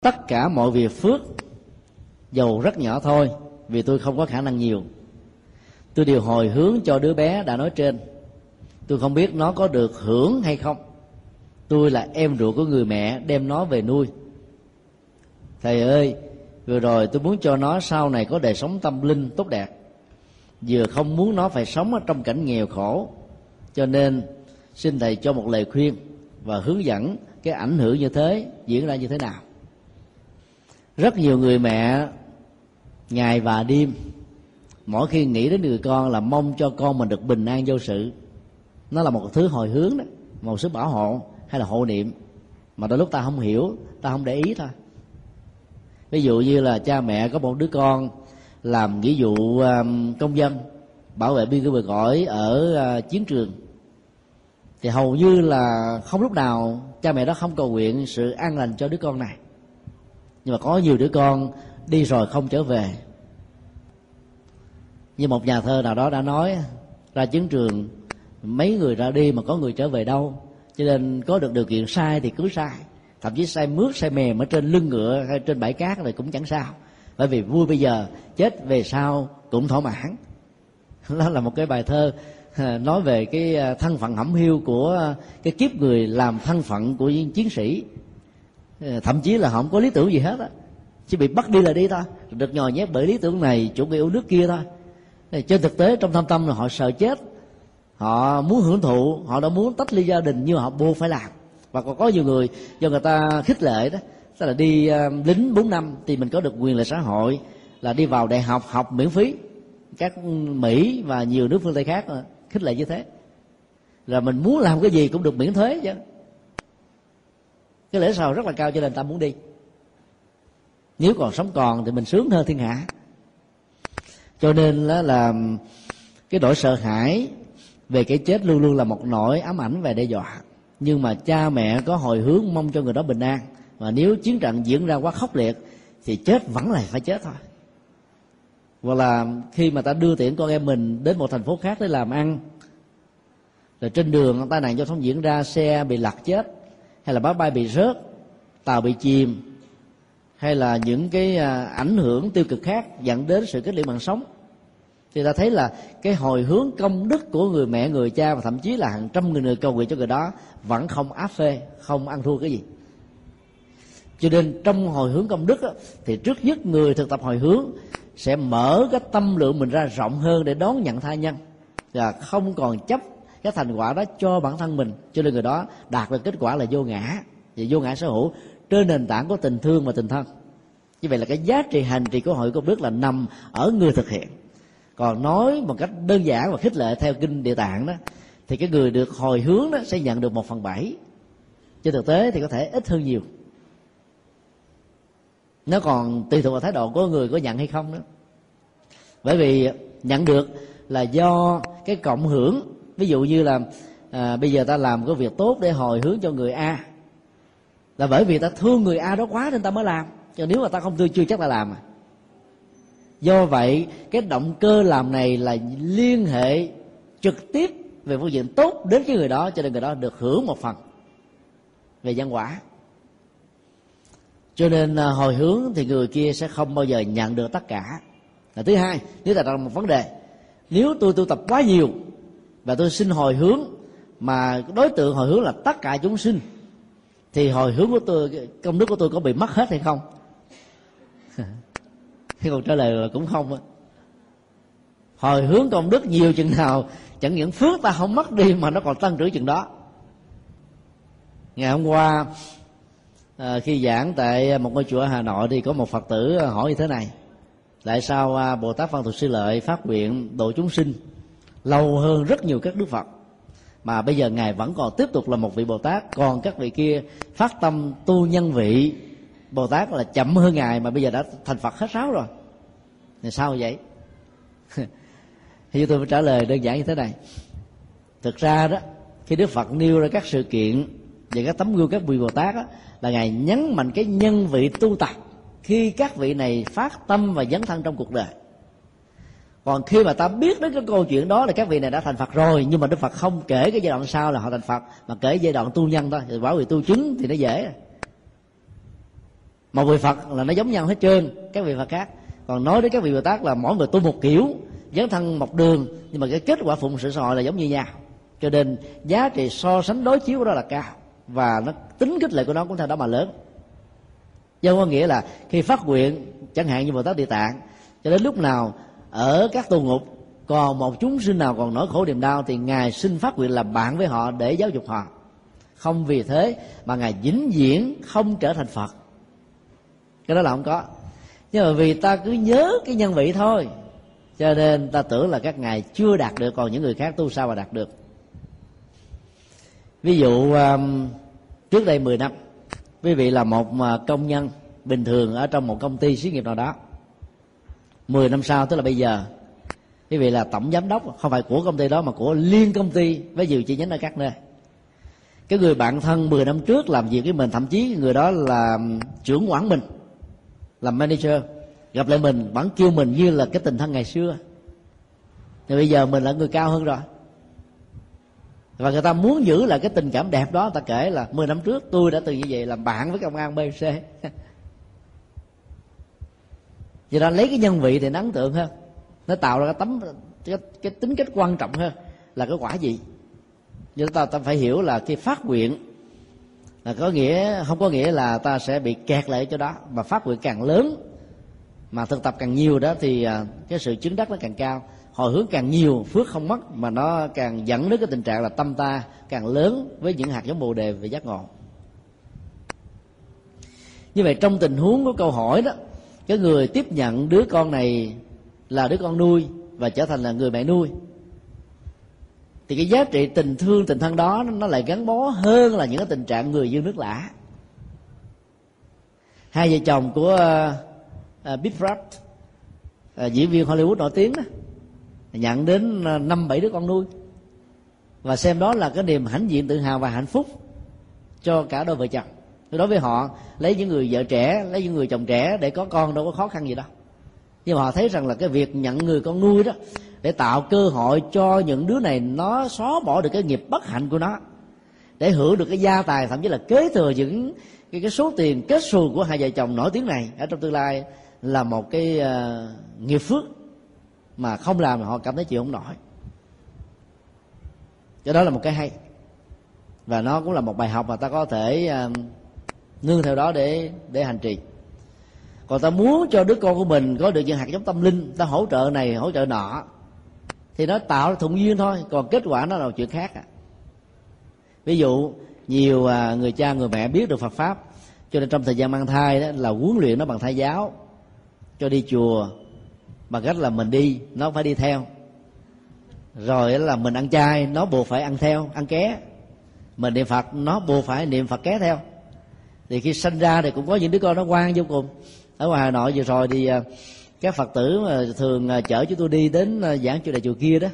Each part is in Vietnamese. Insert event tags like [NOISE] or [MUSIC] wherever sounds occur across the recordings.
tất cả mọi việc phước, dầu rất nhỏ thôi, vì tôi không có khả năng nhiều. Tôi đều hồi hướng cho đứa bé đã nói trên. Tôi không biết nó có được hưởng hay không. Tôi là em ruột của người mẹ đem nó về nuôi. Thầy ơi, vừa rồi tôi muốn cho nó sau này có đời sống tâm linh tốt đẹp. Vừa không muốn nó phải sống ở trong cảnh nghèo khổ. Cho nên, xin thầy cho một lời khuyên và hướng dẫn cái ảnh hưởng như thế diễn ra như thế nào rất nhiều người mẹ ngày và đêm, mỗi khi nghĩ đến người con là mong cho con mình được bình an vô sự. Nó là một thứ hồi hướng đó, một sự bảo hộ hay là hộ niệm. Mà đôi lúc ta không hiểu, ta không để ý thôi. Ví dụ như là cha mẹ có một đứa con làm nghĩa vụ um, công dân, bảo vệ biên cương bờ cõi ở à, chiến trường. Thì hầu như là không lúc nào cha mẹ đó không cầu nguyện sự an lành cho đứa con này nhưng mà có nhiều đứa con đi rồi không trở về. Như một nhà thơ nào đó đã nói, ra chiến trường, mấy người ra đi mà có người trở về đâu. Cho nên có được điều kiện sai thì cứ sai. Thậm chí sai mướt, sai mềm ở trên lưng ngựa hay trên bãi cát rồi cũng chẳng sao. Bởi vì vui bây giờ chết về sau cũng thỏa mãn. [LAUGHS] Đó là một cái bài thơ à, nói về cái à, thân phận hẩm hiu của à, cái kiếp người làm thân phận của những chiến sĩ. Ờ, thậm chí là không có lý tưởng gì hết á. Chỉ bị bắt đi là đi thôi. Được nhồi nhét bởi lý tưởng này chủ nghĩa yêu nước kia thôi. Ờ, trên thực tế trong thâm tâm là họ sợ chết. Họ muốn hưởng thụ họ đã muốn tách ly gia đình nhưng họ buộc phải làm. Và còn có nhiều người do người ta khích lệ đó tức là đi uh, lính 4 năm thì mình có được quyền lợi xã hội là đi vào đại học học miễn phí. Các mỹ và nhiều nước phương tây khác khích lệ như thế. Là mình muốn làm cái gì cũng được miễn thuế chứ cái lễ sầu rất là cao cho nên ta muốn đi. Nếu còn sống còn thì mình sướng hơn thiên hạ. Cho nên đó là cái nỗi sợ hãi về cái chết luôn luôn là một nỗi ám ảnh và đe dọa. Nhưng mà cha mẹ có hồi hướng mong cho người đó bình an. Và nếu chiến trận diễn ra quá khốc liệt thì chết vẫn là phải chết thôi. Hoặc là khi mà ta đưa tiễn con em mình đến một thành phố khác để làm ăn, rồi trên đường tai nạn giao thông diễn ra, xe bị lật chết hay là máy bay bị rớt, tàu bị chìm, hay là những cái à, ảnh hưởng tiêu cực khác dẫn đến sự kết liễu mạng sống? Thì ta thấy là cái hồi hướng công đức của người mẹ, người cha và thậm chí là hàng trăm người người cầu nguyện cho người đó vẫn không áp phê, không ăn thua cái gì. Cho nên trong hồi hướng công đức thì trước nhất người thực tập hồi hướng sẽ mở cái tâm lượng mình ra rộng hơn để đón nhận tha nhân. Và không còn chấp cái thành quả đó cho bản thân mình, cho nên người đó đạt được kết quả là vô ngã. Và vô ngã sở hữu, trên nền tảng của tình thương và tình thân. Như vậy là cái giá trị hành trì của hội công đức là nằm ở người thực hiện. Còn nói một cách đơn giản và khích lệ theo kinh địa tạng đó, thì cái người được hồi hướng đó sẽ nhận được một phần bảy. Trên thực tế thì có thể ít hơn nhiều. Nó còn tùy thuộc vào thái độ của người có nhận hay không đó bởi vì nhận được là do cái cộng hưởng ví dụ như là à, bây giờ ta làm cái việc tốt để hồi hướng cho người a là bởi vì ta thương người a đó quá nên ta mới làm chứ nếu mà ta không thương chưa chắc ta làm à. Do vậy cái động cơ làm này là liên hệ trực tiếp về phương diện tốt đến cái người đó cho nên người đó được hưởng một phần về nhân quả. Cho nên à, hồi hướng thì người kia sẽ không bao giờ nhận được tất cả. Và thứ hai nếu ta đặt một vấn đề nếu tôi tu tập quá nhiều và tôi xin hồi hướng mà đối tượng hồi hướng là tất cả chúng sinh. Thì hồi hướng của tôi công đức của tôi có bị mất hết hay không? [LAUGHS] Cái câu trả lời là cũng không á. Hồi hướng công đức nhiều chừng nào chẳng những phước ta không mất đi mà nó còn tăng trưởng chừng đó. Ngày hôm qua à, khi giảng tại một ngôi chùa ở hà nội thì có một phật tử hỏi như thế này. Tại sao à, bồ tát văn thù sư lợi phát nguyện độ chúng sinh? Lâu hơn rất nhiều các đức phật. Mà bây giờ ngài vẫn còn tiếp tục là một vị bồ tát. Còn các vị kia phát tâm tu nhân vị bồ tát là chậm hơn ngài mà bây giờ đã thành phật hết sáu rồi. Thì sao vậy? [LAUGHS] Thì tôi phải trả lời đơn giản như thế này. Thực ra đó khi đức phật nêu ra các sự kiện về các tấm gương các vị bồ tát đó, là ngài nhấn mạnh cái nhân vị tu tập khi các vị này phát tâm và dấn thân trong cuộc đời còn khi mà ta biết đến cái câu chuyện đó là các vị này đã thành phật rồi, nhưng mà đức phật không kể cái giai đoạn sau là họ thành phật, mà kể giai đoạn tu nhân thôi. Thì bảo vị tu chứng thì nó dễ. Mà vị phật là nó giống nhau hết trơn, các vị phật khác. Còn nói đến các vị bồ tát là mỗi người tu một kiểu, dấn thân một đường, nhưng mà cái kết quả phụng sự xã hội là giống như nhau. Cho nên giá trị so sánh đối chiếu của đó là cao, và nó tính kích lệ của nó cũng theo đó mà lớn. Do có nghĩa là khi phát nguyện, chẳng hạn như bồ tát địa tạng, cho đến lúc nào ở các tù ngục, còn một chúng sinh nào còn nỗi khổ niềm đau thì ngài xin phát nguyện làm bạn với họ để giáo dục họ. Không vì thế mà ngài vĩnh viễn không trở thành phật. Cái đó là không có. Nhưng mà vì ta cứ nhớ cái nhân vị thôi, cho nên ta tưởng là các ngài chưa đạt được, còn những người khác tu sao mà đạt được. Ví dụ um, trước đây 10 năm, quý vị là một công nhân bình thường ở trong một công ty xí nghiệp nào đó 10 năm sau, tức là bây giờ. Quý vị là tổng giám đốc, không phải của công ty đó mà của liên công ty với nhiều chi nhánh ở các nơi. Cái người bạn thân 10 năm trước làm việc với mình, thậm chí người đó là trưởng quản mình, làm manager, gặp lại mình, vẫn kêu mình như là cái tình thân ngày xưa. Thì bây giờ mình là người cao hơn rồi. Và người ta muốn giữ lại cái tình cảm đẹp đó ta kể là 10 năm trước tôi đã từng như vậy, làm bạn với công an bc [LAUGHS] do đó lấy cái nhân vị thì nó ấn tượng hơn nó tạo ra cái tấm cái, cái tính cách quan trọng hơn là cái quả gì cho ta ta phải hiểu là khi phát nguyện là có nghĩa không có nghĩa là ta sẽ bị kẹt lại chỗ đó. Mà phát nguyện càng lớn mà thực tập càng nhiều đó thì à, cái sự chứng đắc nó càng cao. Hồi hướng càng nhiều phước không mất mà nó càng dẫn đến cái tình trạng là tâm ta càng lớn với những hạt giống bồ đề về giác ngộ. Như vậy trong tình huống của câu hỏi đó cái người tiếp nhận đứa con này là đứa con nuôi và trở thành là người mẹ nuôi. Thì cái giá trị tình thương tình thân đó nó lại gắn bó hơn là những cái tình trạng người dương nước lạ hai vợ chồng của uh, Big Brad uh, ờ, diễn viên Hollywood nổi tiếng đó nhận đến năm bảy đứa con nuôi. Và xem đó là cái niềm hãnh diện tự hào và hạnh phúc cho cả đôi vợ chồng đối với họ lấy những người vợ trẻ lấy những người chồng trẻ để có con đâu có khó khăn gì đâu. Nhưng mà họ thấy rằng là cái việc nhận người con nuôi đó để tạo cơ hội cho những đứa này nó xóa bỏ được cái nghiệp bất hạnh của nó để hưởng được cái gia tài thậm chí là kế thừa những cái, cái số tiền kết xù của hai vợ chồng nổi tiếng này ở trong tương lai là một cái uh, nghiệp phước mà không làm họ cảm thấy chịu không nổi. Cho đó là một cái hay. Và nó cũng là một bài học mà ta có thể uh, nương theo đó để để hành trì. Còn ta muốn cho đứa con của mình có được những hạt giống tâm linh, ta hỗ trợ này, hỗ trợ nọ, thì nó tạo thuận duyên thôi. Còn kết quả nó là chuyện khác à. ví dụ, nhiều à, người cha, người mẹ biết được Phật pháp, cho nên trong thời gian mang thai đó là huấn luyện nó bằng thai giáo, cho đi chùa, bằng cách là mình đi, nó phải đi theo. Rồi là mình ăn chay, nó buộc phải ăn theo, ăn ké. Mình niệm phật, nó buộc phải niệm phật ké theo thì khi sinh ra thì cũng có những đứa con nó ngoan vô cùng. Ở ngoài hà nội vừa rồi thì à, các phật tử mà thường à, chở chúng tôi đi đến à, giảng chùa đại chùa kia đó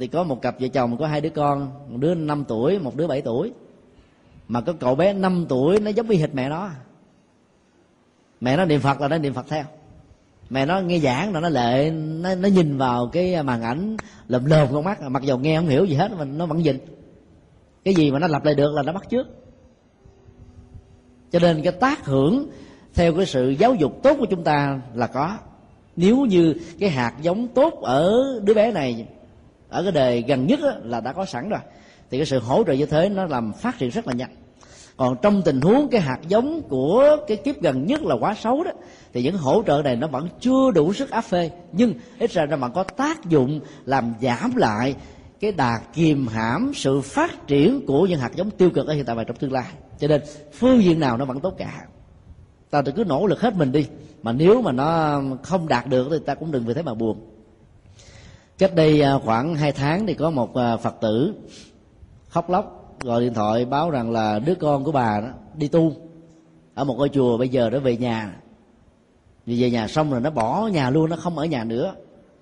thì có một cặp vợ chồng có hai đứa con một đứa 5 tuổi một đứa 7 tuổi. Mà có cậu bé 5 tuổi nó giống như hệt mẹ nó mẹ nó niệm phật là nó niệm phật theo. Mẹ nó nghe giảng là nó lệ nó, nó nhìn vào cái màn ảnh lồm lồm con mắt mặc dù nghe không hiểu gì hết mà nó vẫn nhìn. Cái gì mà nó lặp lại được là nó bắt trước cho nên cái tác hưởng theo cái sự giáo dục tốt của chúng ta là có. Nếu như cái hạt giống tốt ở đứa bé này, ở cái đời gần nhất là đã có sẵn rồi, thì cái sự hỗ trợ như thế nó làm phát triển rất là nhanh. Còn trong tình huống cái hạt giống của cái kiếp gần nhất là quá xấu đó, thì những hỗ trợ này nó vẫn chưa đủ sức áp phê. Nhưng ít ra nó vẫn có tác dụng làm giảm lại cái đà kìm hãm sự phát triển của những hạt giống tiêu cực ở hiện tại và trong tương lai. Cho nên, phương diện nào nó vẫn tốt cả. Ta cứ nỗ lực hết mình đi. Mà nếu mà nó không đạt được thì ta cũng đừng vì thế mà buồn. Cách đây à, khoảng hai tháng thì có một à, phật tử khóc lóc, gọi điện thoại báo rằng là đứa con của bà đó đi tu ở một ngôi chùa bây giờ nó về nhà. Vì về nhà xong rồi nó bỏ nhà luôn, nó không ở nhà nữa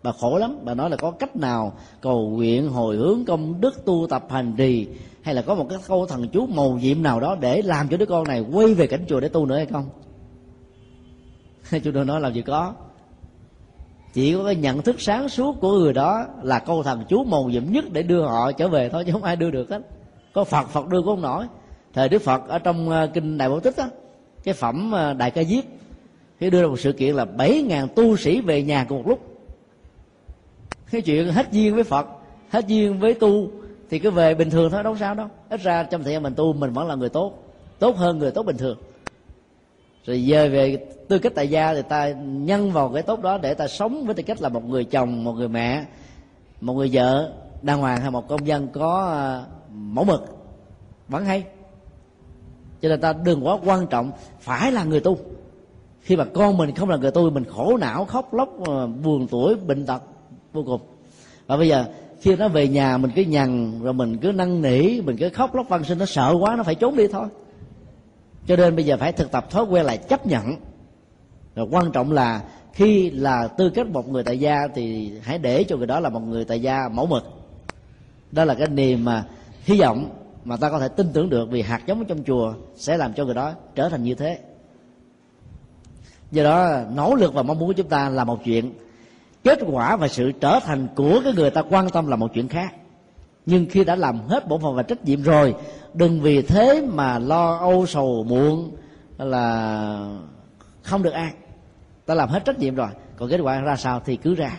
bà khổ lắm. Bà nói là có cách nào cầu nguyện, hồi hướng công đức, tu tập hành trì, hay là có một cái câu thần chú màu nhiệm nào đó để làm cho đứa con này quay về cảnh chùa để tu nữa hay không? [LAUGHS] Chúng tôi nói làm gì có. Chỉ có cái nhận thức sáng suốt của người đó là câu thần chú màu nhiệm nhất để đưa họ trở về thôi, chứ không ai đưa được hết. Có phật phật đưa cũng không nổi. Thời đức phật ở trong ờ, kinh đại bảo tích á, cái phẩm ờ, đại ca diếp khi đưa ra một sự kiện là bảy ngàn tu sĩ về nhà cùng một lúc cái chuyện hết duyên với phật, hết duyên với tu, thì cứ về bình thường thôi, đâu sao đâu. Ít ra trong thời gian mình tu, mình vẫn là người tốt tốt hơn người tốt bình thường. Rồi về về tư cách tại gia thì ta nhân vào cái tốt đó để ta sống với tư cách là một người chồng, một người mẹ, một người vợ, đàng hoàng hay một công dân có à, mẫu mực. Vẫn hay. Cho nên ta đừng quá quan trọng phải là người tu. Khi mà con mình không là người tu, mình khổ não, khóc lóc à, buồn tuổi, bệnh tật vô cùng. Và bây giờ, khi nó về nhà, mình cứ nhằn, rồi mình cứ năn nỉ, mình cứ khóc lóc văn sinh nó sợ quá, nó phải trốn đi thôi. Cho nên bây giờ phải thực tập thói quen lại chấp nhận. Rồi quan trọng là, khi là tư cách một người tại gia thì hãy để cho người đó là một người tại gia mẫu mực. Đó là cái niềm mà hy vọng mà ta có thể tin tưởng được vì hạt giống ở trong chùa sẽ làm cho người đó trở thành như thế. Do đó, nỗ lực và mong muốn của chúng ta là một chuyện kết quả và sự trở thành của cái người ta quan tâm là một chuyện khác. Nhưng khi đã làm hết bổn phận và trách nhiệm rồi, đừng vì thế mà lo âu, sầu muộn là không được an ta làm hết trách nhiệm rồi, còn kết quả ra sao thì cứ ra.